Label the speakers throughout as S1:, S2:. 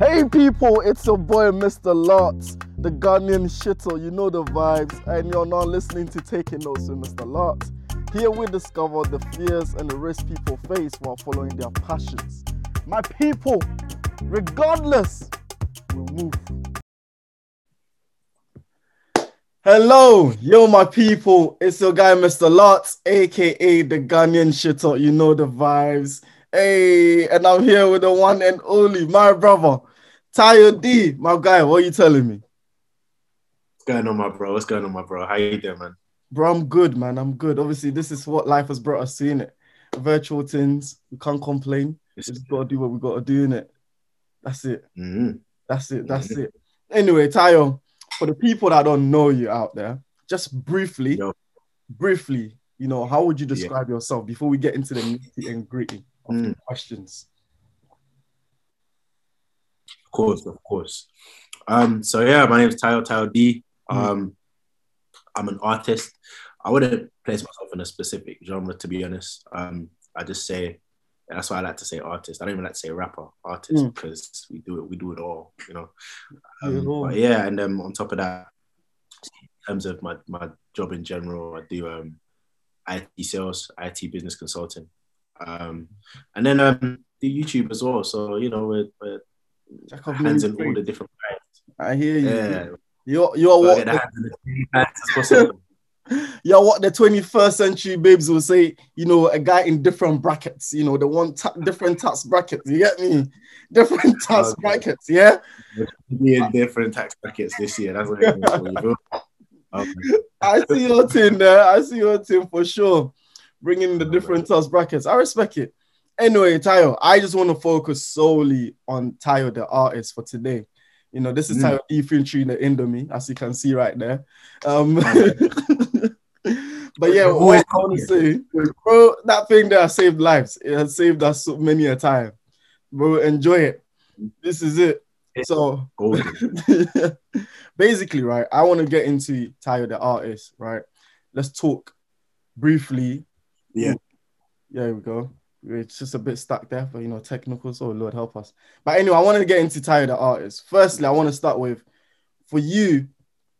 S1: Hey people, it's your boy Mr. Lots, the Ghanaian shitter. You know the vibes, and you're now listening to Taking Notes with Mr. Lots. Here we discover the fears and the risks people face while following their passions. My people, regardless, we move. Hello, yo, my people. It's your guy, Mr. Lots, aka the Ghanaian shitter. You know the vibes. Hey, and I'm here with the one and only, my brother, Tayo D. My guy, what are you telling me?
S2: What's going on, my bro? What's going on, my bro? How you doing, man?
S1: Bro, I'm good, man. I'm good. Obviously, this is what life has brought us to, innit? Virtual things. We can't complain. We just gotta do what we gotta do, innit? That's it.
S2: Mhm.
S1: That's it. That's it. Anyway, Tayo, for the people that don't know you out there, just briefly,
S2: Yo.
S1: briefly, you know, how would you describe yourself before we get into the nitty and gritty of the
S2: Mm.
S1: questions?
S2: Of course, of course. Um, so yeah, my name is Tayo Tayo D. Um, I'm an artist. I wouldn't place myself in a specific genre, to be honest. Um, I just say that's why I like to say artist. I don't even like to say rapper, artist,
S1: Mm.
S2: because we do it, we do it all, you know. Um,
S1: all.
S2: but yeah, and then on top of that, in terms of my, my job in general, I do um IT sales, IT business consulting. Um, and then um do YouTube as well. So you know, we're, we're
S1: Jack of
S2: hands in all the different
S1: I hear you.
S2: yeah,
S1: You're you're what
S2: the hands in as many hands as possible.
S1: you're what the 21st century babes will say, you know, a guy in different brackets, you know, the one ta- different tax brackets. You get me? Different tax
S2: Okay.
S1: brackets, yeah.
S2: Be in different tax brackets this year. That's what I'm for. You feel? Um,
S1: I see your team there. I see your team for sure. Bringing the different tax brackets. I respect it. Anyway, Tayo, I just want to focus solely on Tayo, the artist, for today. You know, this is
S2: Mm.
S1: Tayo infantry in the Indomie, as you can see right there. Um, but yeah, what I want to say, bro, that thing there saved lives. It has saved us so many a time. Bro, enjoy it. This is it. So basically, right, I want to get into Tayo the artist, right? Let's talk briefly.
S2: Yeah.
S1: Yeah, here we go. It's just a bit stuck there for you know technicals. Oh Lord help us. But anyway, I want to get into Tayo the artist. Firstly, I want to start with for you,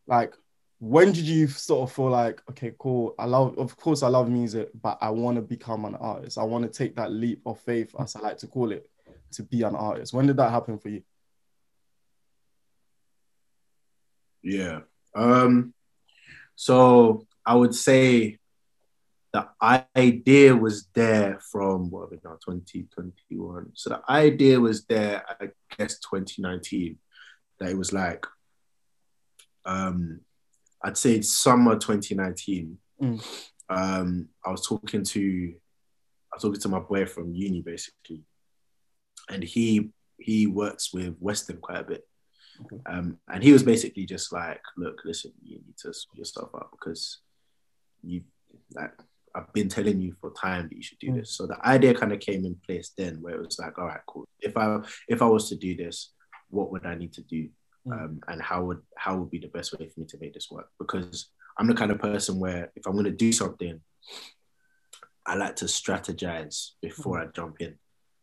S1: like when did you sort of feel like, okay, cool. I love, of course, I love music, but I want to become an artist. I want to take that leap of faith, as I like to call it, to be an artist. When did that happen for you?
S2: Yeah. Um, so I would say the idea was there from what are we now 2021. So the idea was there, I guess 2019, that it was like um I'd say summer 2019.
S1: Mm.
S2: Um, I was talking to I was talking to my boy from uni basically, and he he works with Western quite a bit.
S1: Okay.
S2: Um, and he was basically just like, look, listen, you need to sort your stuff out because you like I've been telling you for time that you should do
S1: Mm.
S2: this. So the idea kind of came in place then where it was like, all right, cool. If I if I was to do this, what would I need to do?
S1: Mm.
S2: Um, and how would how would be the best way for me to make this work? Because I'm the kind of person where if I'm gonna do something, I like to strategize before I jump in.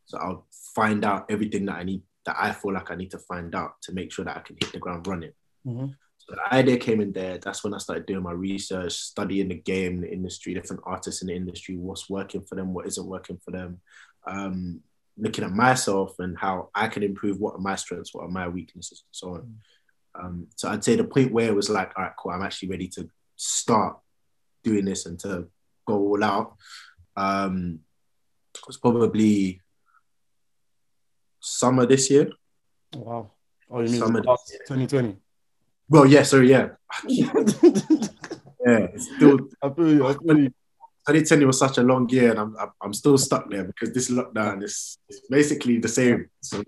S2: So I'll find out everything that I need that I feel like I need to find out to make sure that I can hit the ground running.
S1: Mhm.
S2: The idea came in there. That's when I started doing my research, studying the game, the industry, different artists in the industry, what's working for them, what isn't working for them. Um, looking at myself and how I can improve. What are my strengths? What are my weaknesses, and so on. Um, so I'd say the point where it was like, all right, cool. I'm actually ready to start doing this and to go all out. Um, was probably summer this year.
S1: Wow. Oh, you mean
S2: Summer
S1: 2020?
S2: Well, yeah, sorry, yeah, yeah. It's still
S1: I feel you. I feel you.
S2: 2020 was such a long year, and I'm I'm- still stuck there because this lockdown is, is basically the same. So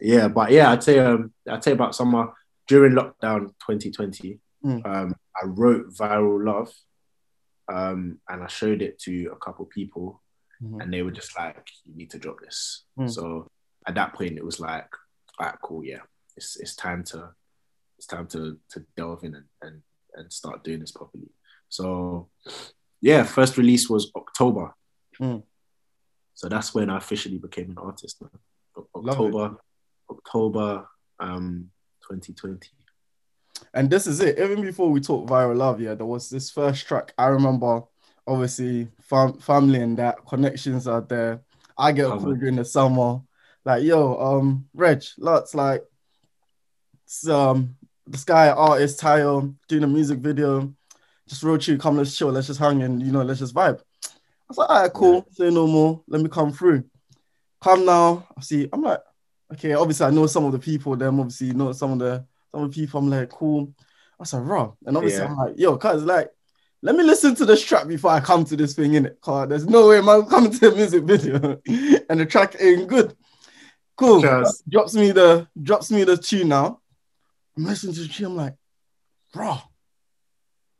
S2: yeah, but yeah, I'd say um I'd say about summer during lockdown 2020,
S1: Mm.
S2: um, I wrote viral love, um, and I showed it to a couple people,
S1: Mhm.
S2: and they were just like, "You need to drop this."
S1: Mm.
S2: So at that point, it was like, "All right, cool, yeah, it's it's time to it's time to to delve in and and, and start doing this properly." So yeah, first release was October.
S1: Mm.
S2: So that's when I officially became an artist. man. O-
S1: Love it.
S2: October October um, 2020.
S1: And this is it. Even before we talk viral love, yeah, there was this first track. I remember, obviously, fam- family and that connections are there. I get a call during the summer, like, yo, um, Reg, lots like, um, this guy artist Tayo doing a music video, just wrote you, come, let's chill, let's just hang and you know, let's just vibe. I was like, all right, cool, say no more, let me come through. Come now, I see, I'm like, okay, obviously I know some of the people, them obviously know some of the some of the people. I'm like, cool. I said, raw. And obviously
S2: Yeah.
S1: I'm like, yo, cuz like, let me listen to this track before I come to this thing in it. Cause there's no way man coming to a music video and the track ain't good. Cool. Drops me the drops me the tune now. I'm listening to the tune. I'm like, bro.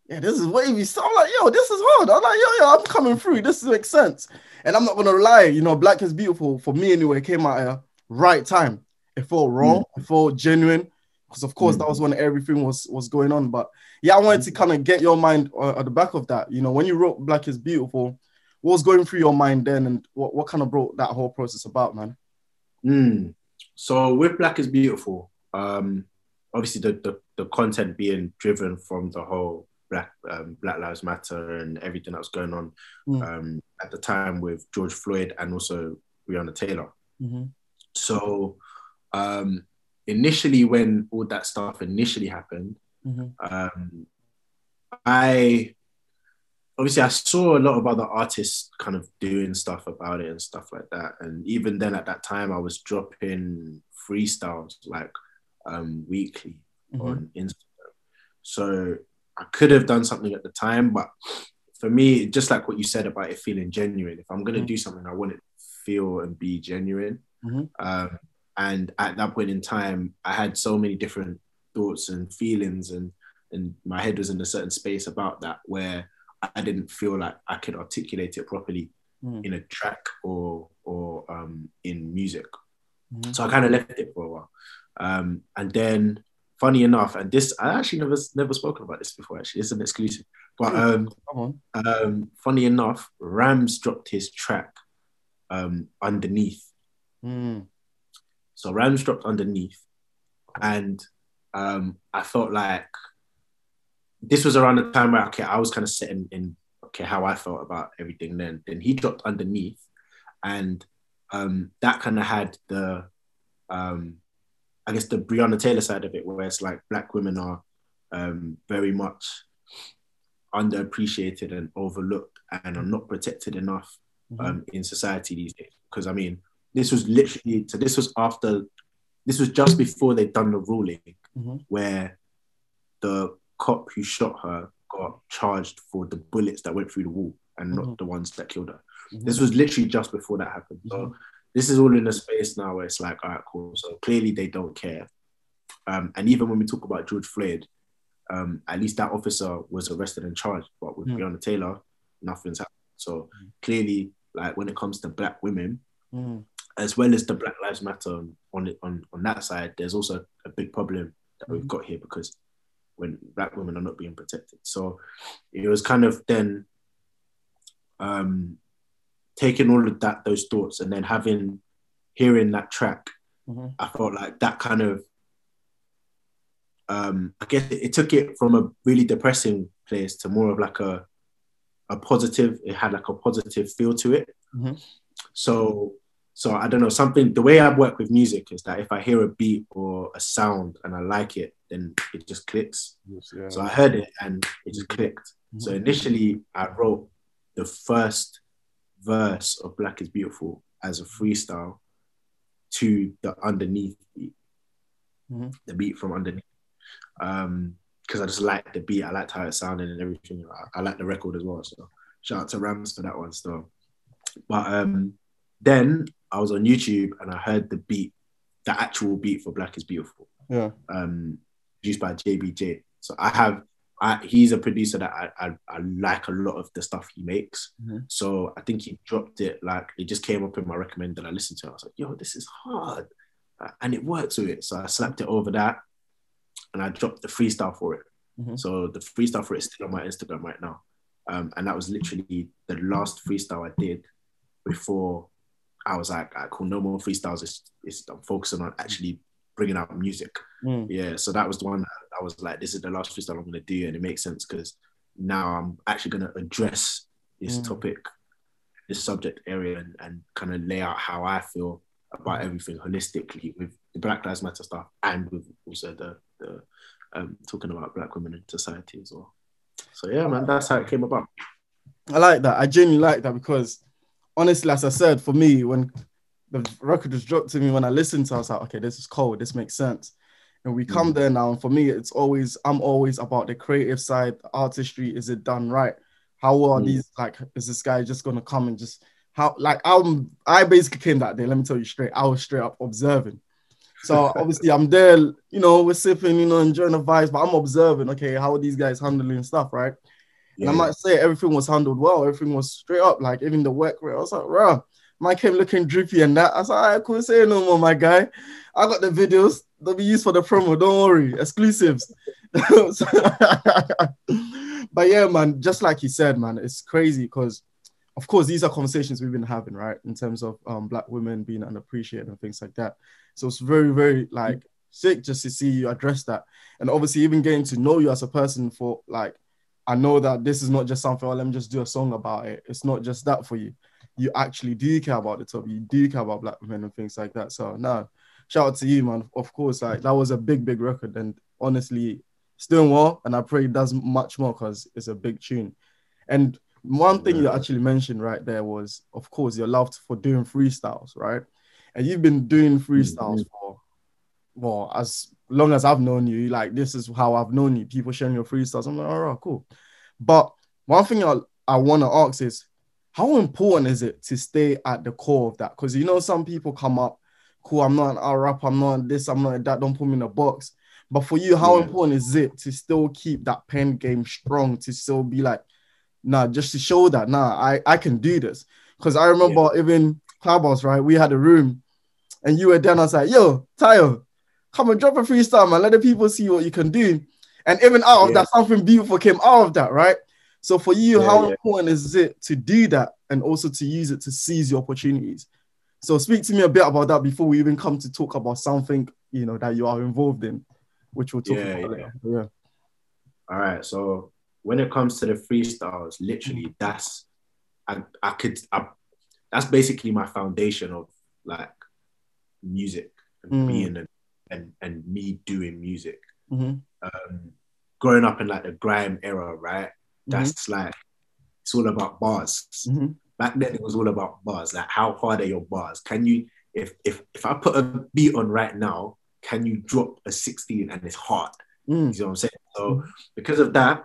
S1: Yeah, this is wavy. So I'm like, yo, this is hard. I'm like, yo, yo, I'm coming through. This makes sense. And I'm not gonna lie, you know, Black is Beautiful for me anyway came out at a right time. It felt raw, it felt genuine. Because of course
S2: Mm.
S1: that was when everything was was going on. But yeah, I wanted to kind of get your mind uh, at the back of that. You know, when you wrote Black is Beautiful, what was going through your mind then, and what, what kind of brought that whole process about, man?
S2: Mm. So with Black is Beautiful, um, obviously the, the the content being driven from the whole Black um, Black Lives Matter and everything that was going on
S1: Mm.
S2: um, at the time with George Floyd and also Breonna Taylor.
S1: Mm-hmm.
S2: So um, initially, when all that stuff initially happened,
S1: Mm-hmm.
S2: um, I obviously I saw a lot of other artists kind of doing stuff about it and stuff like that. And even then, at that time, I was dropping freestyles like um, weekly
S1: Mm-hmm.
S2: on Instagram. So I could have done something at the time, but for me, just like what you said about it feeling genuine, if I'm gonna
S1: Mhm.
S2: do something, I want it to feel and be genuine.
S1: Mhm.
S2: Um, and at that point in time, I had so many different thoughts and feelings, and and my head was in a certain space about that where I didn't feel like I could articulate it properly
S1: Mhm.
S2: in a track or or um, in music.
S1: Mhm.
S2: So I kind of left it for a while. Um, and then, funny enough, and this I actually never never spoken about this before. Actually, it's an exclusive. But um, um, funny enough, Rams dropped his track um, underneath.
S1: Mm.
S2: So Rams dropped underneath, and um, I felt like this was around the time where okay, I was kind of sitting in okay how I felt about everything. Then then he dropped underneath, and um, that kind of had the um, I guess the Breonna Taylor side of it, where it's like black women are um, very much underappreciated and overlooked and are not protected enough um, in society these days. Because I mean, this was literally so. This was after. This was just before they'd done the ruling,
S1: Mhm.
S2: where the cop who shot her got charged for the bullets that went through the wall and not
S1: Mhm.
S2: the ones that killed her.
S1: Mhm.
S2: This was literally just before that happened. So this is all in a space now where it's like, all right, cool. So clearly they don't care. Um, and even when we talk about George Floyd, um, at least that officer was arrested and charged. But with
S1: Mm.
S2: Breonna Taylor, nothing's happened. So clearly, like when it comes to black women,
S1: Mm.
S2: as well as the Black Lives Matter on it on, on that side, there's also a big problem that we've
S1: Mhm.
S2: got here because when black women are not being protected. So it was kind of then um, taking all of that, those thoughts, and then having hearing that track,
S1: Mhm.
S2: I felt like that kind of um, I guess it, it took it from a really depressing place to more of like a a positive. It had like a positive feel to it.
S1: Mhm.
S2: So so I don't know something. The way I work with music is that if I hear a beat or a sound and I like it, then it just clicks.
S1: Yes, yeah.
S2: So I heard it and it just clicked. So
S1: Mhm.
S2: initially, I wrote the first verse of Black is Beautiful as a freestyle to the underneath beat,
S1: Mhm.
S2: the beat from underneath. Um, because I just liked the beat, I liked how it sounded and everything. I, I liked the record as well. So shout out to Rams for that one still. But um, then I was on YouTube and I heard the beat, the actual beat for Black is Beautiful
S1: yeah.
S2: um, produced by JBJ. So I have, I, he's a producer that I, I, I like a lot of the stuff he makes.
S1: Mhm.
S2: So I think he dropped it like it just came up in my recommend that I listened to. it. I was like, yo, this is hard, Uh, and it works with it. So I slapped it over that, and I dropped the freestyle for it.
S1: Mhm.
S2: So the freestyle for it is still on my Instagram right now, um, and that was literally the last freestyle I did before I was like, "Alright, cool, no more freestyles. It's, it's I'm focusing on actually bringing out music.
S1: Mm.
S2: Yeah, so that was the one I was like, this is the last freestyle I'm gonna do, and it makes sense because now I'm actually gonna address this
S1: Mm.
S2: topic, this subject area, and, and kind of lay out how I feel about everything holistically with the Black Lives Matter stuff and with also the the um, talking about Black women in society as well. So yeah, man, that's how it came about.
S1: I like that. I genuinely like that because honestly, as I said, for me, when the record was dropped to me, when I listened to it, I was like, okay, this is cold. This makes sense. And we come
S2: Mm.
S1: there now. And for me, it's always, I'm always about the creative side, the artistry. Is it done right? How are
S2: Mm.
S1: these, like, is this guy just going to come and just, how, like, I'm, I basically came that day. Let me tell you straight. I was straight up observing. So obviously I'm there, you know, we're sipping, you know, enjoying the vibes, but I'm observing, okay, how are these guys handling stuff, right? And I might say everything was handled well, everything was straight up, like even the work rate. I was like, bro, man came looking drippy and that. I all right, cool, say no more, my guy. I got the videos, they'll be used for the promo, don't worry, exclusives. But yeah, man, just like you said, man, it's crazy because of course these are conversations we've been having, right? In terms of um black women being unappreciated and things like that. So it's very, very like sick just to see you address that. And obviously even getting to know you as a person for like I know that this is not just something, oh, let me just do a song about it. It's not just that for you. You actually do care about the topic. You do care about black women and things like that. So no, shout out to you, man. Of course, like that was a big, big record. And honestly, it's doing well. And I pray it does much more because it's a big tune. And one thing you actually mentioned right there was, of course, your love for doing freestyles, right? And you've been doing freestyles mm-hmm. for well, as long as I've known you, like this is how I've known you. People sharing your freestyles. I'm like, all right, cool. But one thing I, I want to ask is, how important is it to stay at the core of that? Because you know, some people come up, cool, I'm not an R rap, I'm not this, I'm not that, don't put me in a box. But for you, how
S2: Yeah.
S1: important is it to still keep that pen game strong, to still be like, nah, just to show that, nah, I, I can do this. Because I remember even Clubhouse, right? We had a room and you were there, and I was like, yo, Tayo, come and drop a freestyle, man. Let the people see what you can do. And even out of
S2: Yeah.
S1: that, something beautiful came out of that, right? So for you,
S2: Yeah,
S1: how
S2: yeah.
S1: important is it to do that and also to use it to seize your opportunities? So speak to me a bit about that before we even come to talk about something you know that you are involved in, which we'll talk
S2: Yeah,
S1: about
S2: yeah.
S1: later. Yeah.
S2: All right. So when it comes to the freestyles, literally that's I I could I, that's basically my foundation of like music and
S1: Mm.
S2: being and, and and me doing music.
S1: Mhm.
S2: Um, growing up in like the grime era, right? That's like it's all about bars.
S1: Mhm.
S2: Back then it was all about bars. Like how hard are your bars? Can you if if if I put a beat on right now, can you drop a 16 and it's hard?
S1: Mm.
S2: You know what I'm saying? So because of that,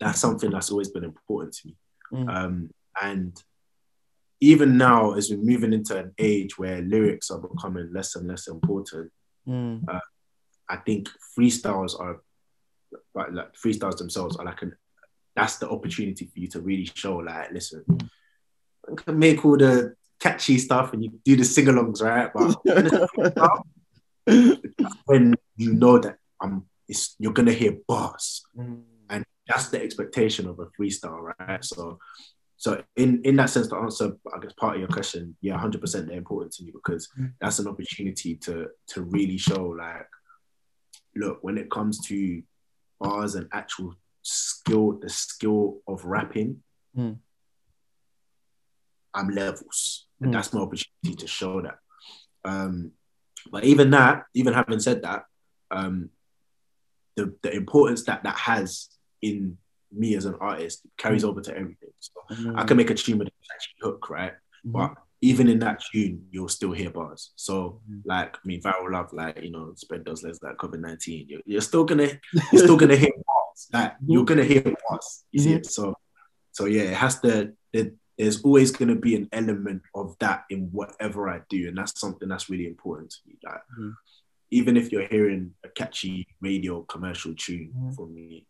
S2: that's something that's always been important to me.
S1: Mm.
S2: Um, and even now, as we're moving into an age where lyrics are becoming less and less important,
S1: Mm.
S2: I think freestyles are like, like freestyles themselves are like an that's the opportunity for you to really show like listen I can make all the catchy stuff and you do the sing-alongs right but when it's freestyle, when you know that um it's you're gonna hear bars
S1: Mm.
S2: and that's the expectation of a freestyle, right? So, so in in that sense, to answer, I guess part of your question, yeah, hundred percent, they're important to me because
S1: Mm.
S2: that's an opportunity to to really show, like, look, when it comes to bars and actual skill, the skill of rapping,
S1: Mm.
S2: I'm levels,
S1: Mm.
S2: and that's my opportunity to show that. Um, but even that, even having said that, um, the the importance that that has in me as an artist carries over to everything. So I can make a tune with a catchy hook, right?
S1: Mhm.
S2: But even in that tune, you'll still hear bars. So,
S1: Mhm.
S2: like, I mean, viral love, like you know, spread those legs like COVID nineteen. You're, you're still gonna, you're still gonna hear bars. Like you're gonna hear bars. You see it? So, so yeah, it has to. There, there's always gonna be an element of that in whatever I do, and that's something that's really important to me. Like,
S1: Mhm.
S2: even if you're hearing a catchy radio commercial tune
S1: Mhm.
S2: from me,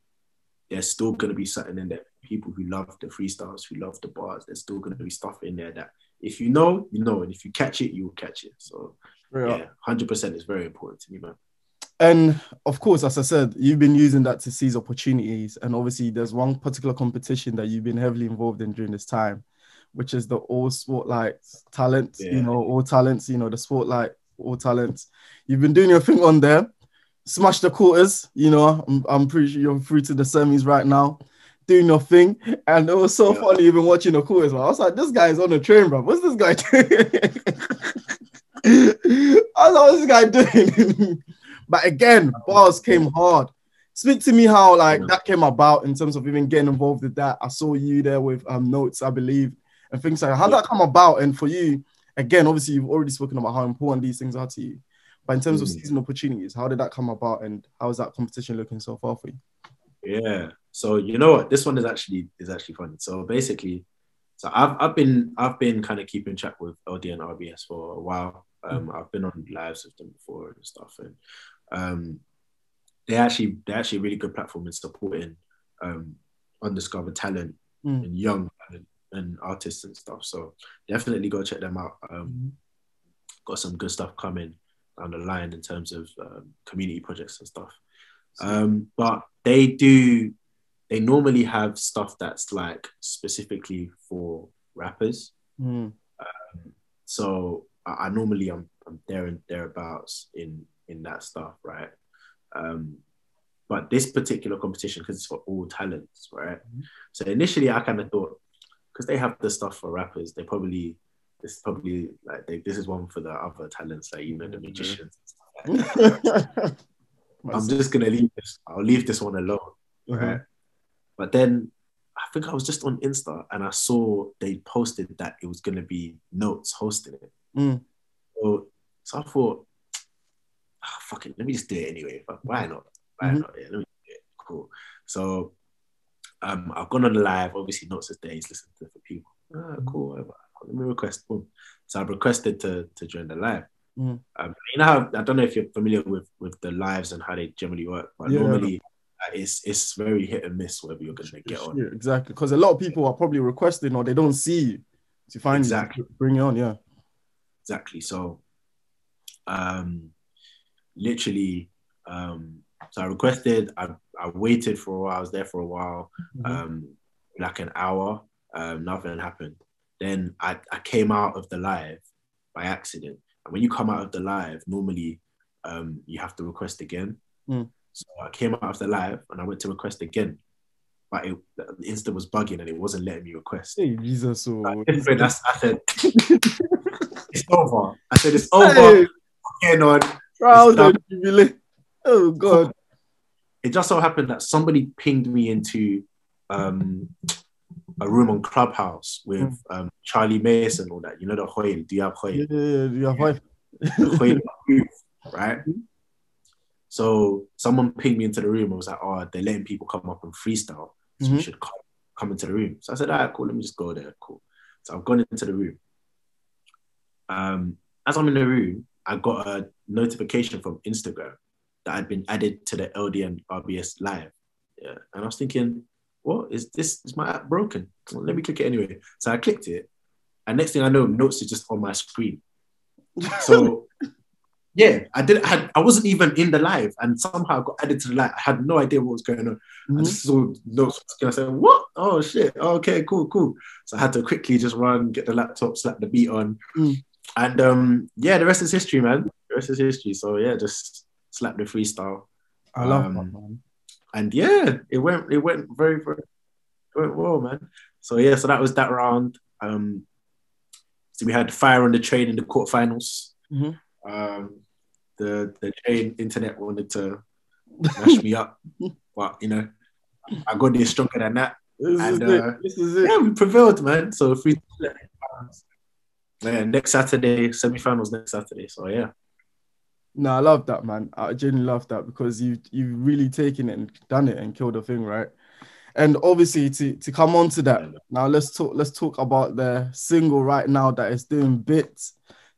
S2: there's still gonna be something in there. People who love the freestyles, who love the bars, there's still gonna be stuff in there that if you know, you know, and if you catch it, you will catch it. So yeah, hundred percent is very important to me, man.
S1: And of course, as I said, you've been using that to seize opportunities. And obviously, there's one particular competition that you've been heavily involved in during this time, which is the All Spotlight Talent.
S2: Yeah.
S1: You know, All Talents. You know, the Spotlight All Talents. You've been doing your thing on there. Smash the quarters. You know, I'm, I'm pretty sure you're through to the semis right now, doing your thing. And it was so
S2: Yeah.
S1: funny even watching the quarters. I was like, this guy is on the train, bro. What's this guy doing? I was like, what's this guy doing? but again, bars came hard. Speak to me how like that came about in terms of even getting involved with that. I saw you there with um notes, I believe, and things like that. How did that come about? And for you, again, obviously you've already spoken about how important these things are to you. But in terms of
S2: Mm.
S1: season opportunities, how did that come about and how is that competition looking so far for you?
S2: Yeah. So you know what? This one is actually is actually funny. So basically, so I've I've been I've been kind of keeping track with LDN RBS for a while. Um, I've been on lives with them before and stuff, and um, they actually they're actually a really good platform in supporting um undiscovered talent
S1: Mm.
S2: and young talent and artists and stuff. So definitely go check them out. Um, got some good stuff coming down the line in terms of um, community projects and stuff. Um, but they do, they normally have stuff that's like specifically for rappers.
S1: Mm.
S2: So I, I normally I'm, I'm there and thereabouts in in that stuff, right? Um, but this particular competition, because it's for all talents, right? So initially, I kind of thought, because they have the stuff for rappers, they probably this is probably like they, this is one for the other talents, like you know the magicians. stuff like. I'm just gonna leave this. I'll leave this one alone, right? But then I think I was just on Insta and I saw they posted that it was gonna be Notes hosting it.
S1: Mm.
S2: So, so I thought, ah, fuck it, let me just do it anyway. Why not? Why
S1: Mhm.
S2: not? Yeah, let me do it. Cool. So um, I've gone on the live. Obviously, not is days, listen to for people. Ah, cool. whatever. Let me request. Boom. So I've requested to to join the live.
S1: Mhm.
S2: Um, you know how I don't know if you're familiar with with the lives and how they generally work, but
S1: Yeah.
S2: normally uh, it's it's very hit and miss whether you're gonna get on.
S1: Yeah, exactly. Because a lot of people are probably requesting or they don't see you to find
S2: Exactly.
S1: you, to bring you on. Yeah.
S2: exactly so um literally um so i requested i i waited for a while i was there for a while
S1: Mhm.
S2: um like an hour um nothing happened then i i came out of the live by accident and when you come out of the live normally um you have to request again
S1: Mm.
S2: so i came out of the live and i went to request again but it, the insta was bugging and it wasn't letting me request
S1: Hey, Jesus. So,
S2: that's- I said, it's over. I said, it's over.
S1: Hey,
S2: Getting on.
S1: Proud and jubilee. Oh, God.
S2: It just so happened that somebody pinged me into um, a room on Clubhouse with um, Charlie Mason, all that. You know the Hoyle. Do you have Hoyle?
S1: Yeah, yeah, yeah, you have wife.
S2: The Hoyle right? So someone pinged me into the room. I was like, oh, they're letting people come up and freestyle. So
S1: Mhm.
S2: we should come, come into the room. So I said, all right, cool. Let me just go there. Cool. So I've gone into the room. Um, as I'm in the room, I got a notification from Instagram that I'd been added to the LDN RBS live. Yeah. And I was thinking, what is this? Is my app broken? Well, let me click it anyway. So I clicked it. And next thing I know, notes is just on my screen. So yeah, I didn't had I wasn't even in the live and somehow I got added to the live. I had no idea what was going on. I
S1: Mhm.
S2: just saw notes and I said, What? Oh shit. Okay, cool, cool. So I had to quickly just run, get the laptop, slap the beat on.
S1: Mm.
S2: And um, yeah, the rest is history, man. The rest is history. So yeah, just slap the freestyle.
S1: I love
S2: Um,
S1: that, man.
S2: And yeah, it went it went very, very it went well, man. So yeah, so that was that round. Um so we had fire on the train in the quarterfinals.
S1: Mhm.
S2: Um the the train internet wanted to mash me up. But you know, I got there stronger than that.
S1: This is
S2: and,
S1: it.
S2: uh,
S1: This is it.
S2: Yeah, we prevailed, man. So free yeah, next Saturday, semi-finals next Saturday. So yeah.
S1: No, I love that, man. I genuinely love that because you you've really taken it and done it and killed the thing, right? And obviously to to come on to that, now let's talk let's talk about the single right now that is doing bits.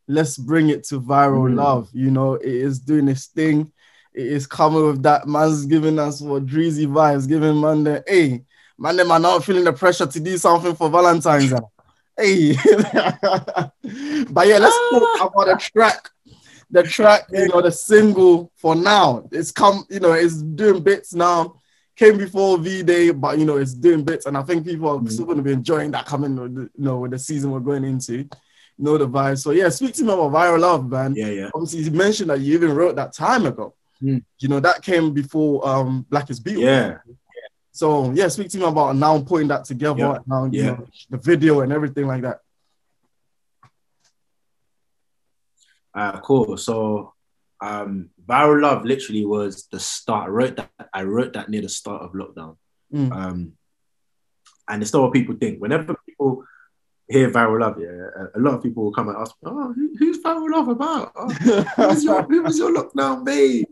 S1: Let's bring it to viral
S2: Mm.
S1: love. You know, it is doing its thing. It is coming with that man's giving us what Dreezy vibes, giving man the hey, man, them are not feeling the pressure to do something for Valentine's. Day. Hey, but yeah, let's talk about the track the track, you know, the single for now. It's come, you know, it's doing bits now. Came before V Day, but you know, it's doing bits, and I think people are
S2: Mhm.
S1: still going to be enjoying that coming, with the, you know, with the season we're going into. know the vibe. So yeah, speak to me about viral love, man.
S2: Yeah, yeah.
S1: Obviously, you mentioned that you even wrote that time ago.
S2: Hmm.
S1: You know that came before um Black is Beautiful.
S2: Yeah.
S1: So yeah, speak to me about now putting that together,
S2: Yeah.
S1: now you know the video and everything like that.
S2: Uh, cool. So, um, viral love literally was the start. I wrote that. I wrote that near the start of lockdown.
S1: Mm.
S2: Um, and it's not what people think. Whenever people hear viral love, yeah, a, a lot of people will come and ask, "Oh, who, who's viral love about? Oh, who was your who was your lockdown babe?"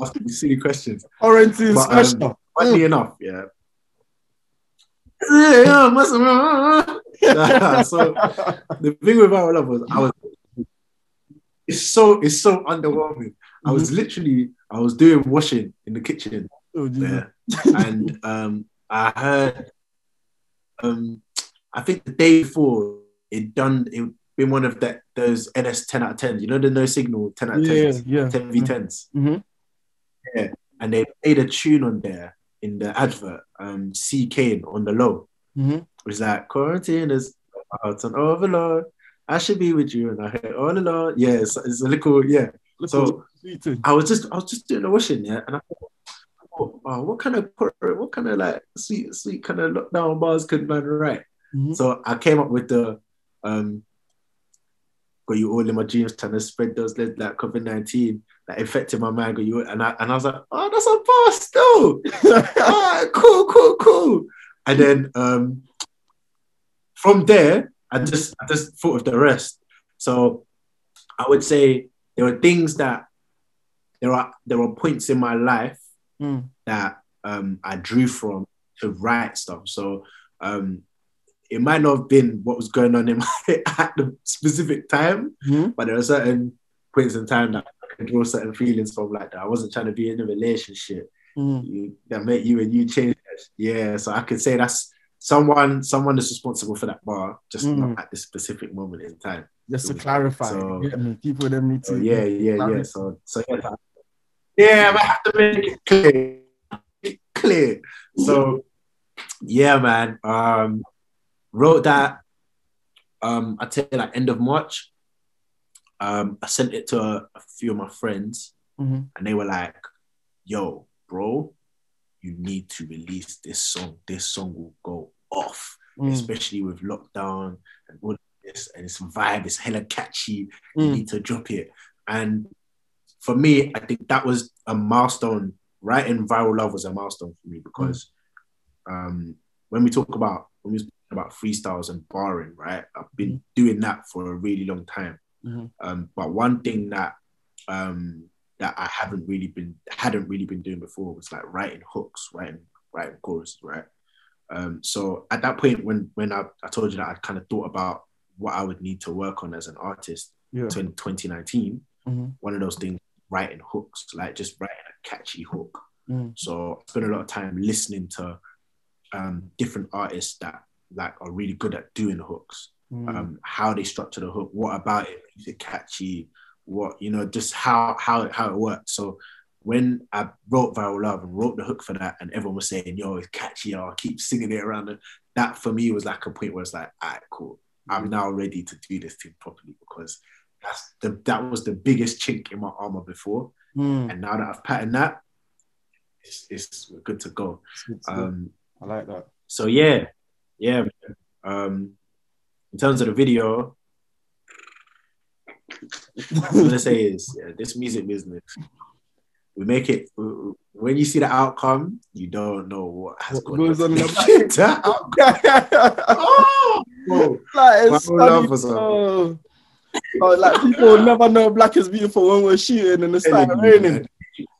S2: Asking silly questions.
S1: Quarantine
S2: But, um,
S1: special.
S2: Funny enough, yeah. Yeah, must- so the thing with our love was I was it's so it's so underwhelming. I was literally I was doing washing in the kitchen.
S1: Oh,
S2: there, and um, I heard um, I think the day before it done it been one of that those NS ten out of ten. You know the no signal ten out of
S1: yeah,
S2: ten,
S1: yeah.
S2: ten v tens,
S1: Mhm.
S2: and they played a tune on there in the advert. Um, C Kane on the low.
S1: Mhm.
S2: It was like quarantine is out an overload. I should be with you, and I heard all along. Yeah, it's, it's a little yeah.
S1: Look
S2: So-. I was just I was just doing the washing, yeah, and I thought, oh, oh, what kind of what kind of like sweet sweet kind of lockdown bars could man write?
S1: Mhm.
S2: So I came up with the um got you all in my dreams trying to spread those like COVID nineteen that infected my mind. And I and I was like, oh, that's a bar still. Right, cool, cool, cool. And then um from there, I just I just thought of the rest. So I would say there were things that there are there were points in my life
S1: Mm.
S2: that um, I drew from to write stuff. So um, it might not have been what was going on in my at the specific time,
S1: Mhm.
S2: but there are certain points in time that Can draw certain feelings from like that. I wasn't trying to be in a relationship
S1: Mm.
S2: you, that make you and you change. Yeah, so I could say that's someone someone is responsible for that bar, just
S1: Mm.
S2: not at this specific moment in time.
S1: Just to clarify,
S2: So-
S1: me? people them need
S2: So
S1: to.
S2: yeah, yeah, yeah. So so yeah, yeah, I have to make it clear, clear. So yeah, man. Um, wrote that. Um, I tell you, like end of March. Um, I sent it to a, a few of my friends,
S1: Mhm.
S2: and they were like, "Yo, bro, you need to release this song. This song will go off."
S1: Mm.
S2: especially with lockdown and all this, and it's vibe, it's hella catchy. You
S1: Mm.
S2: need to drop it. And for me, I think that was a milestone. Writing viral love was a milestone for me because um, when we talk about when we talk about freestyles and barring, right? I've been doing that for a really long time.
S1: Mhm.
S2: Um, but one thing that um, that I haven't really been hadn't really been doing before was like writing hooks, writing writing choruses, right? Um, so at that point, when when I, I told you that I kind of thought about what I would need to work on as an artist
S1: Yeah.
S2: in 2019,
S1: Mhm.
S2: one of those things, writing hooks, like just writing a catchy hook.
S1: Mm.
S2: So I spent a lot of time listening to um, different artists that like are really good at doing hooks,
S1: Mm.
S2: um, how they structure the hook, what about it makes it catchy, what you know, just how how how it works. So when I wrote Viral Love and wrote the hook for that, and everyone was saying, "Yo, it's catchy," I'll keep singing it around. And that for me was like a point where it's like, "All right, cool. I'm now ready to do this thing properly because that's the that was the biggest chink in my armor before,
S1: Mm.
S2: and now that I've patterned that, it's, it's we're good to go.
S1: It's good.
S2: Um,
S1: I like that.
S2: so yeah, yeah. Um, in terms of the video, I'm gonna say is yeah, this music business. We make it when you see the outcome, you don't know what has
S1: What
S2: gone
S1: goes on in the
S2: into the outcome. Oh, bro.
S1: like it's oh,
S2: Viral love
S1: funny,
S2: was a-
S1: oh. Oh, like people will never know black is beautiful when we're shooting and it started raining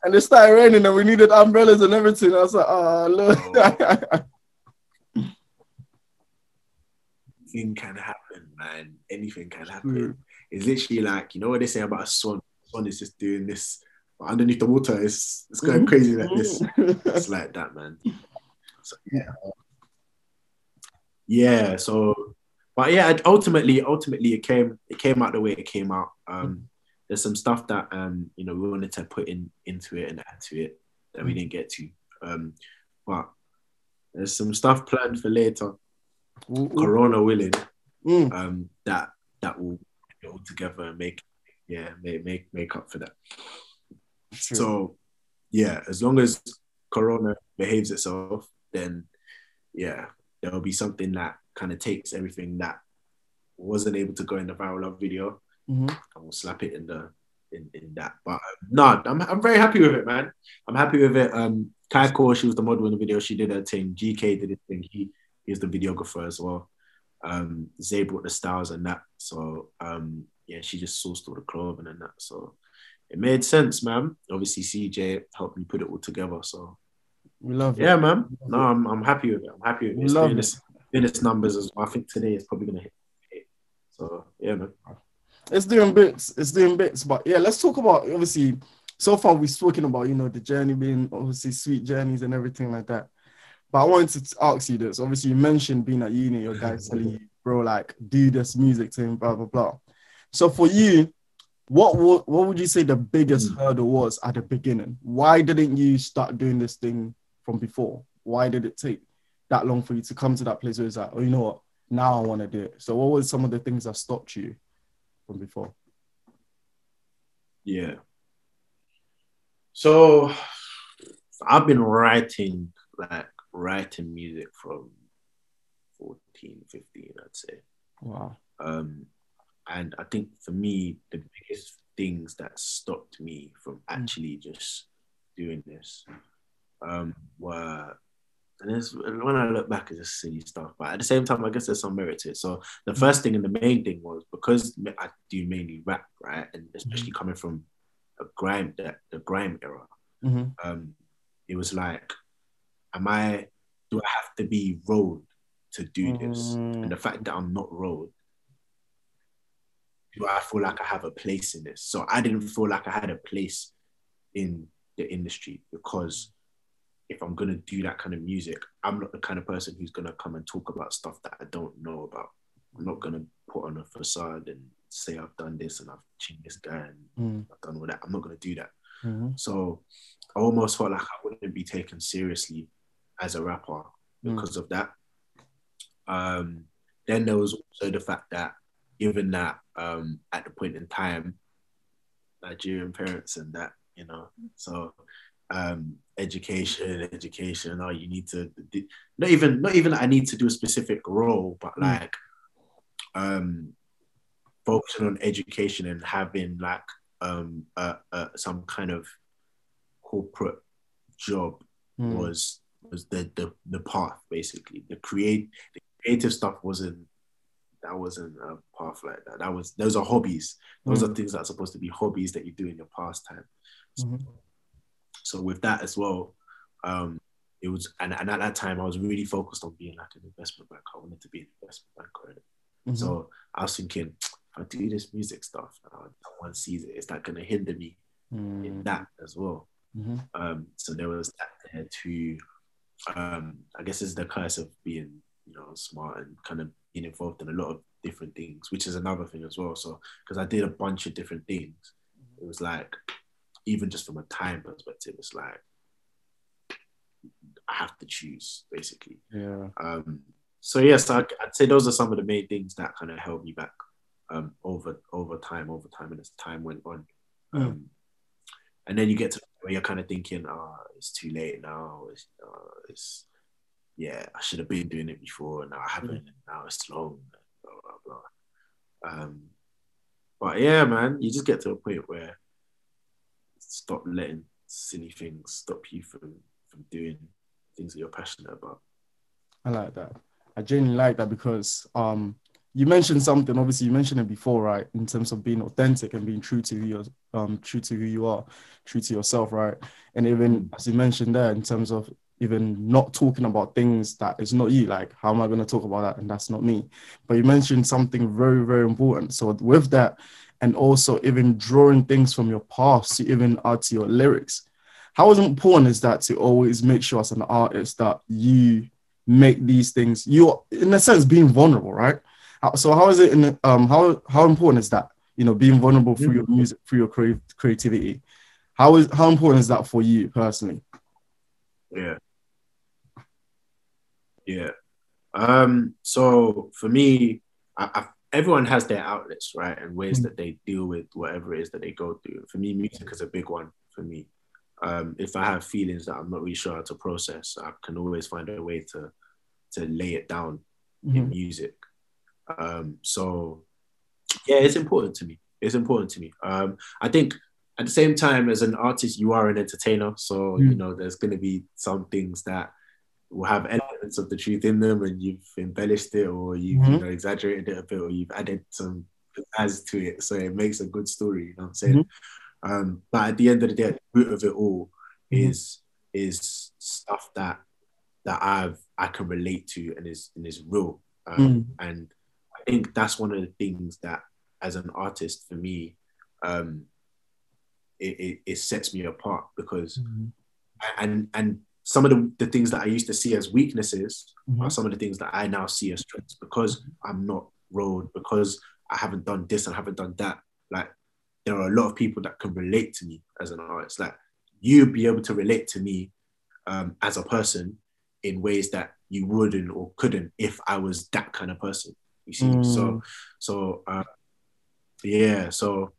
S1: and it started raining and we needed umbrellas and everything. I was like, ah, oh look.
S2: Anything can happen, man. Anything can happen.
S1: True.
S2: It's literally like you know what they say about a swan. Swan is just doing this, but underneath the water, it's it's going crazy like this. it's like that, man. So, yeah, yeah. So, but yeah, ultimately, ultimately, it came it came out the way it came out. Um, there's some stuff that um you know we wanted to put in into it and add to it that we didn't get to. Um, but there's some stuff planned for later.
S1: Ooh, ooh.
S2: Corona willing.
S1: Mm.
S2: Um, that that will get all together and make yeah make make make up for that.
S1: True.
S2: So yeah, as long as Corona behaves itself, then yeah, there will be something that kind of takes everything that wasn't able to go in the viral love video
S1: Mhm.
S2: and we'll slap it in the in, in that. But um, no, I'm I'm very happy with it, man. I'm happy with it. Um, Kaiko, she was the model in the video. She did her thing. GK did his thing. He he was the videographer as well. Um, Zay brought the styles and that. So um, yeah, she just sourced all the clothing and that. So it made sense, man. Obviously, CJ helped me put it all together. So
S1: We love it.
S2: yeah, man. No, I'm, I'm happy with it. I'm happy with it. It's
S1: Love
S2: doing,
S1: it.
S2: this, doing its numbers as well. I think today is probably gonna hit. So yeah, man.
S1: it's doing bits. It's doing bits. But yeah, let's talk about obviously. So far, we've spoken about you know the journey being obviously sweet journeys and everything like that. But I wanted to ask you this. Obviously, you mentioned being at uni. Your guys telling you, bro, like do this music thing, blah blah blah. So for you, what would what would you say the biggest
S2: Mm.
S1: hurdle was at the beginning? Why didn't you start doing this thing from before? Why did it take that long for you to come to that place where it's like, oh, you know what? Now I want to do it. So what was some of the things that stopped you from before?
S2: Yeah. So I've been writing like writing music from 14, 15, I'd say.
S1: Wow.
S2: Um, and I think for me, the biggest things that stopped me from actually just doing this um, were, and it's, when I look back, it's just silly stuff. But at the same time, I guess there's some merit to it. So the first thing and the main thing was because I do mainly rap, right, and especially coming from a grime, the, the grime era,
S1: hmm
S2: um, it was like, am I? Do I have to be road to do this?
S1: Mm.
S2: And the fact that I'm not road, do I feel like I have a place in this? So I didn't feel like I had a place in the industry because if I'm gonna do that kind of music, I'm not the kind of person who's gonna come and talk about stuff that I don't know about. I'm not gonna put on a facade and say I've done this and I've changed this guy and
S1: Mm.
S2: I've done all that. I'm not gonna do that.
S1: Mhm.
S2: So I almost felt like I wouldn't be taken seriously as a rapper
S1: Mm.
S2: because of that. Um, then there was also the fact that given that um, at the point in time, Nigerian parents and that, you know, so um, education, education, oh, you need to do- not even not even I need to do a specific role, but
S1: Mm.
S2: like um, focusing on education and having like um, uh, uh, some kind of corporate job
S1: Mm.
S2: was was the, the the path basically. The create the creative stuff wasn't that wasn't a path like that. That was those are hobbies. Those are things that are supposed to be hobbies that you do in your pastime.
S1: Mhm.
S2: So with that as well, um, it was and, and at that time I was really focused on being like an investment banker. I wanted to be an investment banker.
S1: Mhm.
S2: So I was thinking, if I do this music stuff, uh, someone sees it, is that going to hinder me in
S1: Mm.
S2: that as well?
S1: Mhm.
S2: Um, so there was that there too. Um, I guess it's the curse of being, you know, smart and kind of being involved in a lot of different things, which is another thing as well. So because I did a bunch of different things, it was like, even just from a time perspective, it's like I have to choose basically.
S1: Yeah.
S2: Um, so yes, I, I'd say those are some of the main things that kind of held me back um, over over time, over time, and as time went on.
S1: Mm.
S2: Um, and then you get to where you're kind of thinking, "Oh, it's too late now. It's, uh, it's yeah, I should have been doing it before. Now I haven't. and Now it's long." Blah blah blah. Um, but yeah, man, you just get to a point where stop letting silly things stop you from from doing things that you're passionate about.
S1: I like that. I genuinely like that because um you mentioned something, obviously you mentioned it before, right? In terms of being authentic and being true to your um true to who you are, true to yourself, right? And even as you mentioned there, in terms of even not talking about things that is not you, like how am I gonna talk about that? And that's not me. But you mentioned something very, very important. So with that, and also even drawing things from your past to even add to your lyrics. How important is that to always make sure as an artist that you make these things you're in a sense being vulnerable right so how is it in um how how important is that you know being vulnerable through your music through your crea- creativity how is how important is that for you personally
S2: Yeah. Yeah. Um, so for me, I, I everyone has their outlets, right, and ways
S1: Mm.
S2: that they deal with whatever it is that they go through. For me, music is a big one. For me, um, if I have feelings that I'm not really sure how to process, I can always find a way to to lay it down in
S1: Mhm.
S2: music. Um, so yeah, it's important to me. It's important to me. Um, I think at the same time, as an artist, you are an entertainer. So
S1: Mm.
S2: you know, there's going to be some things that will have elements of the truth in them, and you've embellished it, or you've you
S1: Mhm.
S2: know exaggerated it a bit, or you've added some pizzazz to it, so it makes a good story. You know what I'm saying? Um, but at the end of the day, the root of it all
S1: Mhm.
S2: is is stuff that that I've I can relate to and is and is real. Um,
S1: Mm.
S2: And think that's one of the things that, as an artist, for me, um, it, it, it sets me apart because
S1: Mhm.
S2: and and some of the, the things that I used to see as weaknesses
S1: Mhm.
S2: are some of the things that I now see as strengths because I'm not road because I haven't done this and haven't done that. Like there are a lot of people that can relate to me as an artist. Like you'd be able to relate to me um, as a person in ways that you wouldn't or couldn't if I was that kind of person. You see,
S1: Mm.
S2: so so uh, yeah, so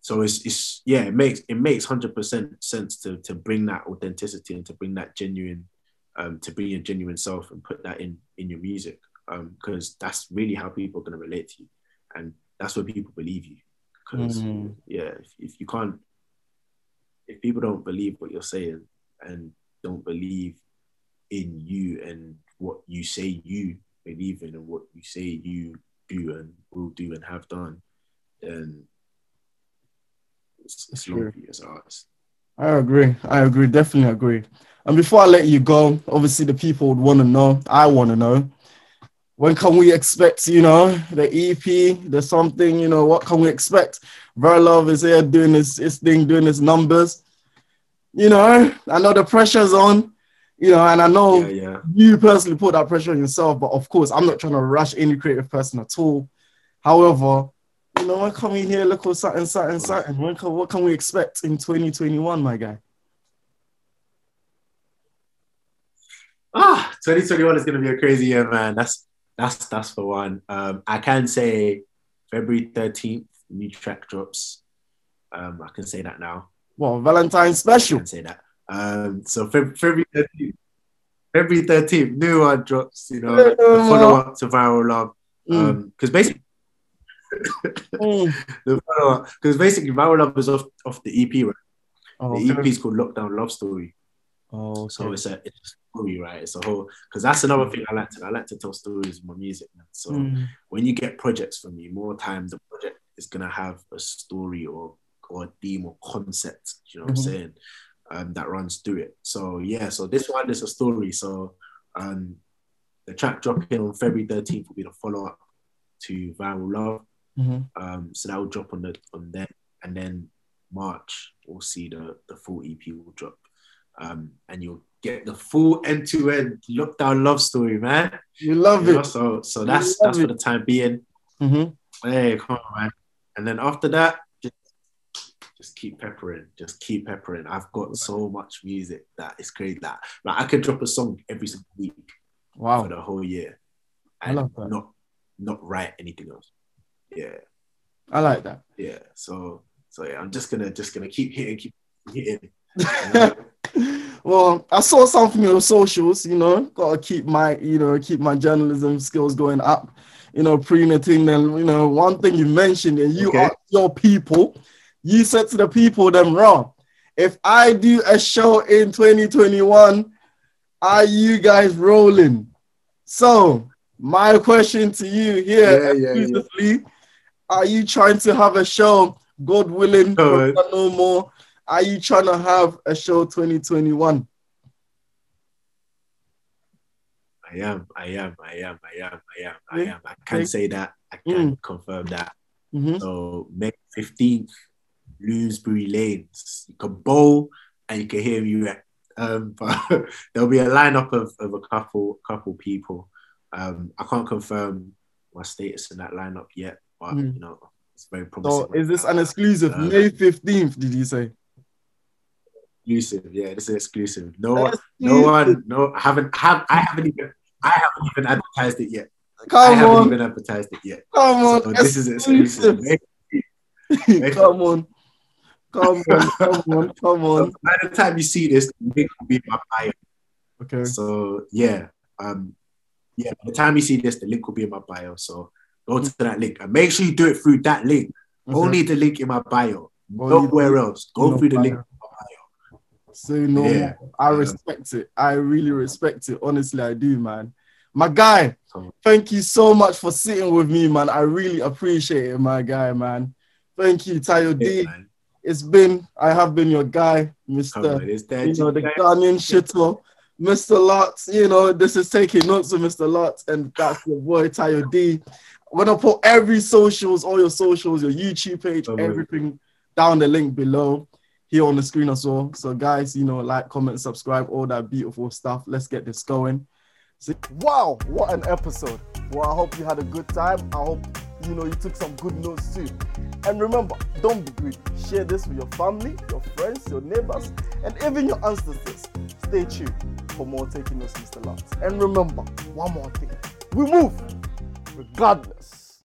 S2: so it's it's yeah, it makes it makes hundred percent sense to to bring that authenticity and to bring that genuine um to bring your genuine self and put that in in your music um because that's really how people are going to relate to you and that's where people believe you because
S1: Mm.
S2: yeah if, if you can't if people don't believe what you're saying and don't believe in you and what you say you believe in and what you say you do and will do and have done then it's, it's long for you as
S1: I agree. I agree. Definitely agree. And before I let you go, obviously the people would want to know. I want to know. When can we expect, you know, the EP? There's something, you know, what can we expect? Viral Love is here doing his, his thing, doing his numbers. You know, I know the pressure's on, you know, and I know
S2: yeah yeah
S1: you personally put that pressure on yourself, but of course, I'm not trying to rush any creative person at all. However, you know, when can we hear little something, something, something? When can, what can we expect in 2021, my guy?
S2: ah 2021 is going to be a crazy year man that's that's that's for one um i can say february 13th new track drops um i can say that now
S1: Well, Valentine's special.
S2: I can say that um so Feb- february 13th February 13th, new one drops, you know, the follow up to Viral Love.
S1: Mm,
S2: Because basically,
S1: mm.
S2: the follow up, because basically, Viral Love is off, off the EP, right?
S1: Oh,
S2: The EP
S1: okay.
S2: is called Lockdown Love Story.
S1: Oh,
S2: So it's a, it's a story, right? It's a whole, because that's another thing I like to, I like to tell stories in my music. Man. So
S1: Mm,
S2: when you get projects from me, more time the project is gonna have a story or or a theme or concept, you know what
S1: Mhm.
S2: I'm saying? Um, that runs through it. So yeah, so this one is a story. So um the track dropping on February 13th will be the follow-up to Viral Love.
S1: mhm.
S2: Um, so that will drop on the on there, and then March we'll see the the full EP will drop. Um, and you'll get the full end-to-end lockdown love story, man.
S1: You love
S2: You know,
S1: it.
S2: so so that's
S1: love
S2: that's for the time being.
S1: Mhm.
S2: Hey, come on, man. And then after that, just, keep peppering. Just keep peppering. I've got so much music that it's crazy. That like I could drop a song every single week
S1: Wow.
S2: for the whole year,
S1: I
S2: and
S1: love that.
S2: not not write anything else. Yeah,
S1: I like that.
S2: yeah. So so yeah, I'm just gonna just gonna keep hitting, keep hitting.
S1: well, I saw something on socials, you know, gotta keep my, you know, keep my journalism skills going up, you know, pre-knitting. Then, you know, one thing you mentioned, and you
S2: Okay.
S1: are your people, you said to the people, them wrong. If I do a show in 2021, are you guys rolling? So, my question to you here,
S2: Yeah, yeah, yeah.
S1: are you trying to have a show, God willing,
S2: on.
S1: no more? Are you trying to have a show 2021?
S2: I am, I am, I am, I am, I am, I am. I can say that. I can confirm that.
S1: Mhm.
S2: So May 15th, Bloomsbury Lanes. You can bowl and you can hear me rap. Um, but there'll be a lineup of, of a couple couple people. Um, I can't confirm my status in that lineup yet, but
S1: Mm.
S2: you know, it's very promising.
S1: So, is this an exclusive?
S2: Uh,
S1: May 15th, did you say?
S2: exclusive? Yeah, this is exclusive. No one, no one, no. I haven't have I haven't even I haven't even advertised it yet.
S1: Come
S2: I haven't
S1: on.
S2: even advertised it yet.
S1: Come on.
S2: So this is exclusive.
S1: come on. Come on. Come on. Come
S2: So
S1: on.
S2: by the time you see this, the link will be in my bio.
S1: Okay.
S2: So yeah, um, yeah. By the time you see this, the link will be in my bio. So go to that link and make sure you do it through that link.
S1: Okay.
S2: Only the link in my bio.
S1: Only
S2: Nowhere else. Go through the
S1: my
S2: link.
S1: bio. Say no
S2: Yeah.
S1: I respect it. I really respect it. Honestly, I do, man. My guy, thank you so much for sitting with me, man. I really appreciate it, my guy, man. Thank you, Tayo D.
S2: yeah, man.
S1: It's been, I have been your guy, Mr.
S2: on.
S1: You know, the
S2: Guys,
S1: Ghanaian shitter, Mr. Lotz. You know, this is taking notes of Mr. Lotz, and that's your boy, Tayo D. I'm gonna put every socials, all your socials, your YouTube page,
S2: Come on.
S1: everything down the link below here on the screen as well. So, guys, you know, like, comment, subscribe, all that beautiful stuff. Let's get this going. So- wow, what an episode! Well, I hope you had a good time. I hope you know you took some good notes too. And remember, don't be greedy. Share this with your family, your friends, your neighbors, and even your ancestors. Stay tuned for more taking notes, Mr. Lance. And remember, one more thing: we move regardless.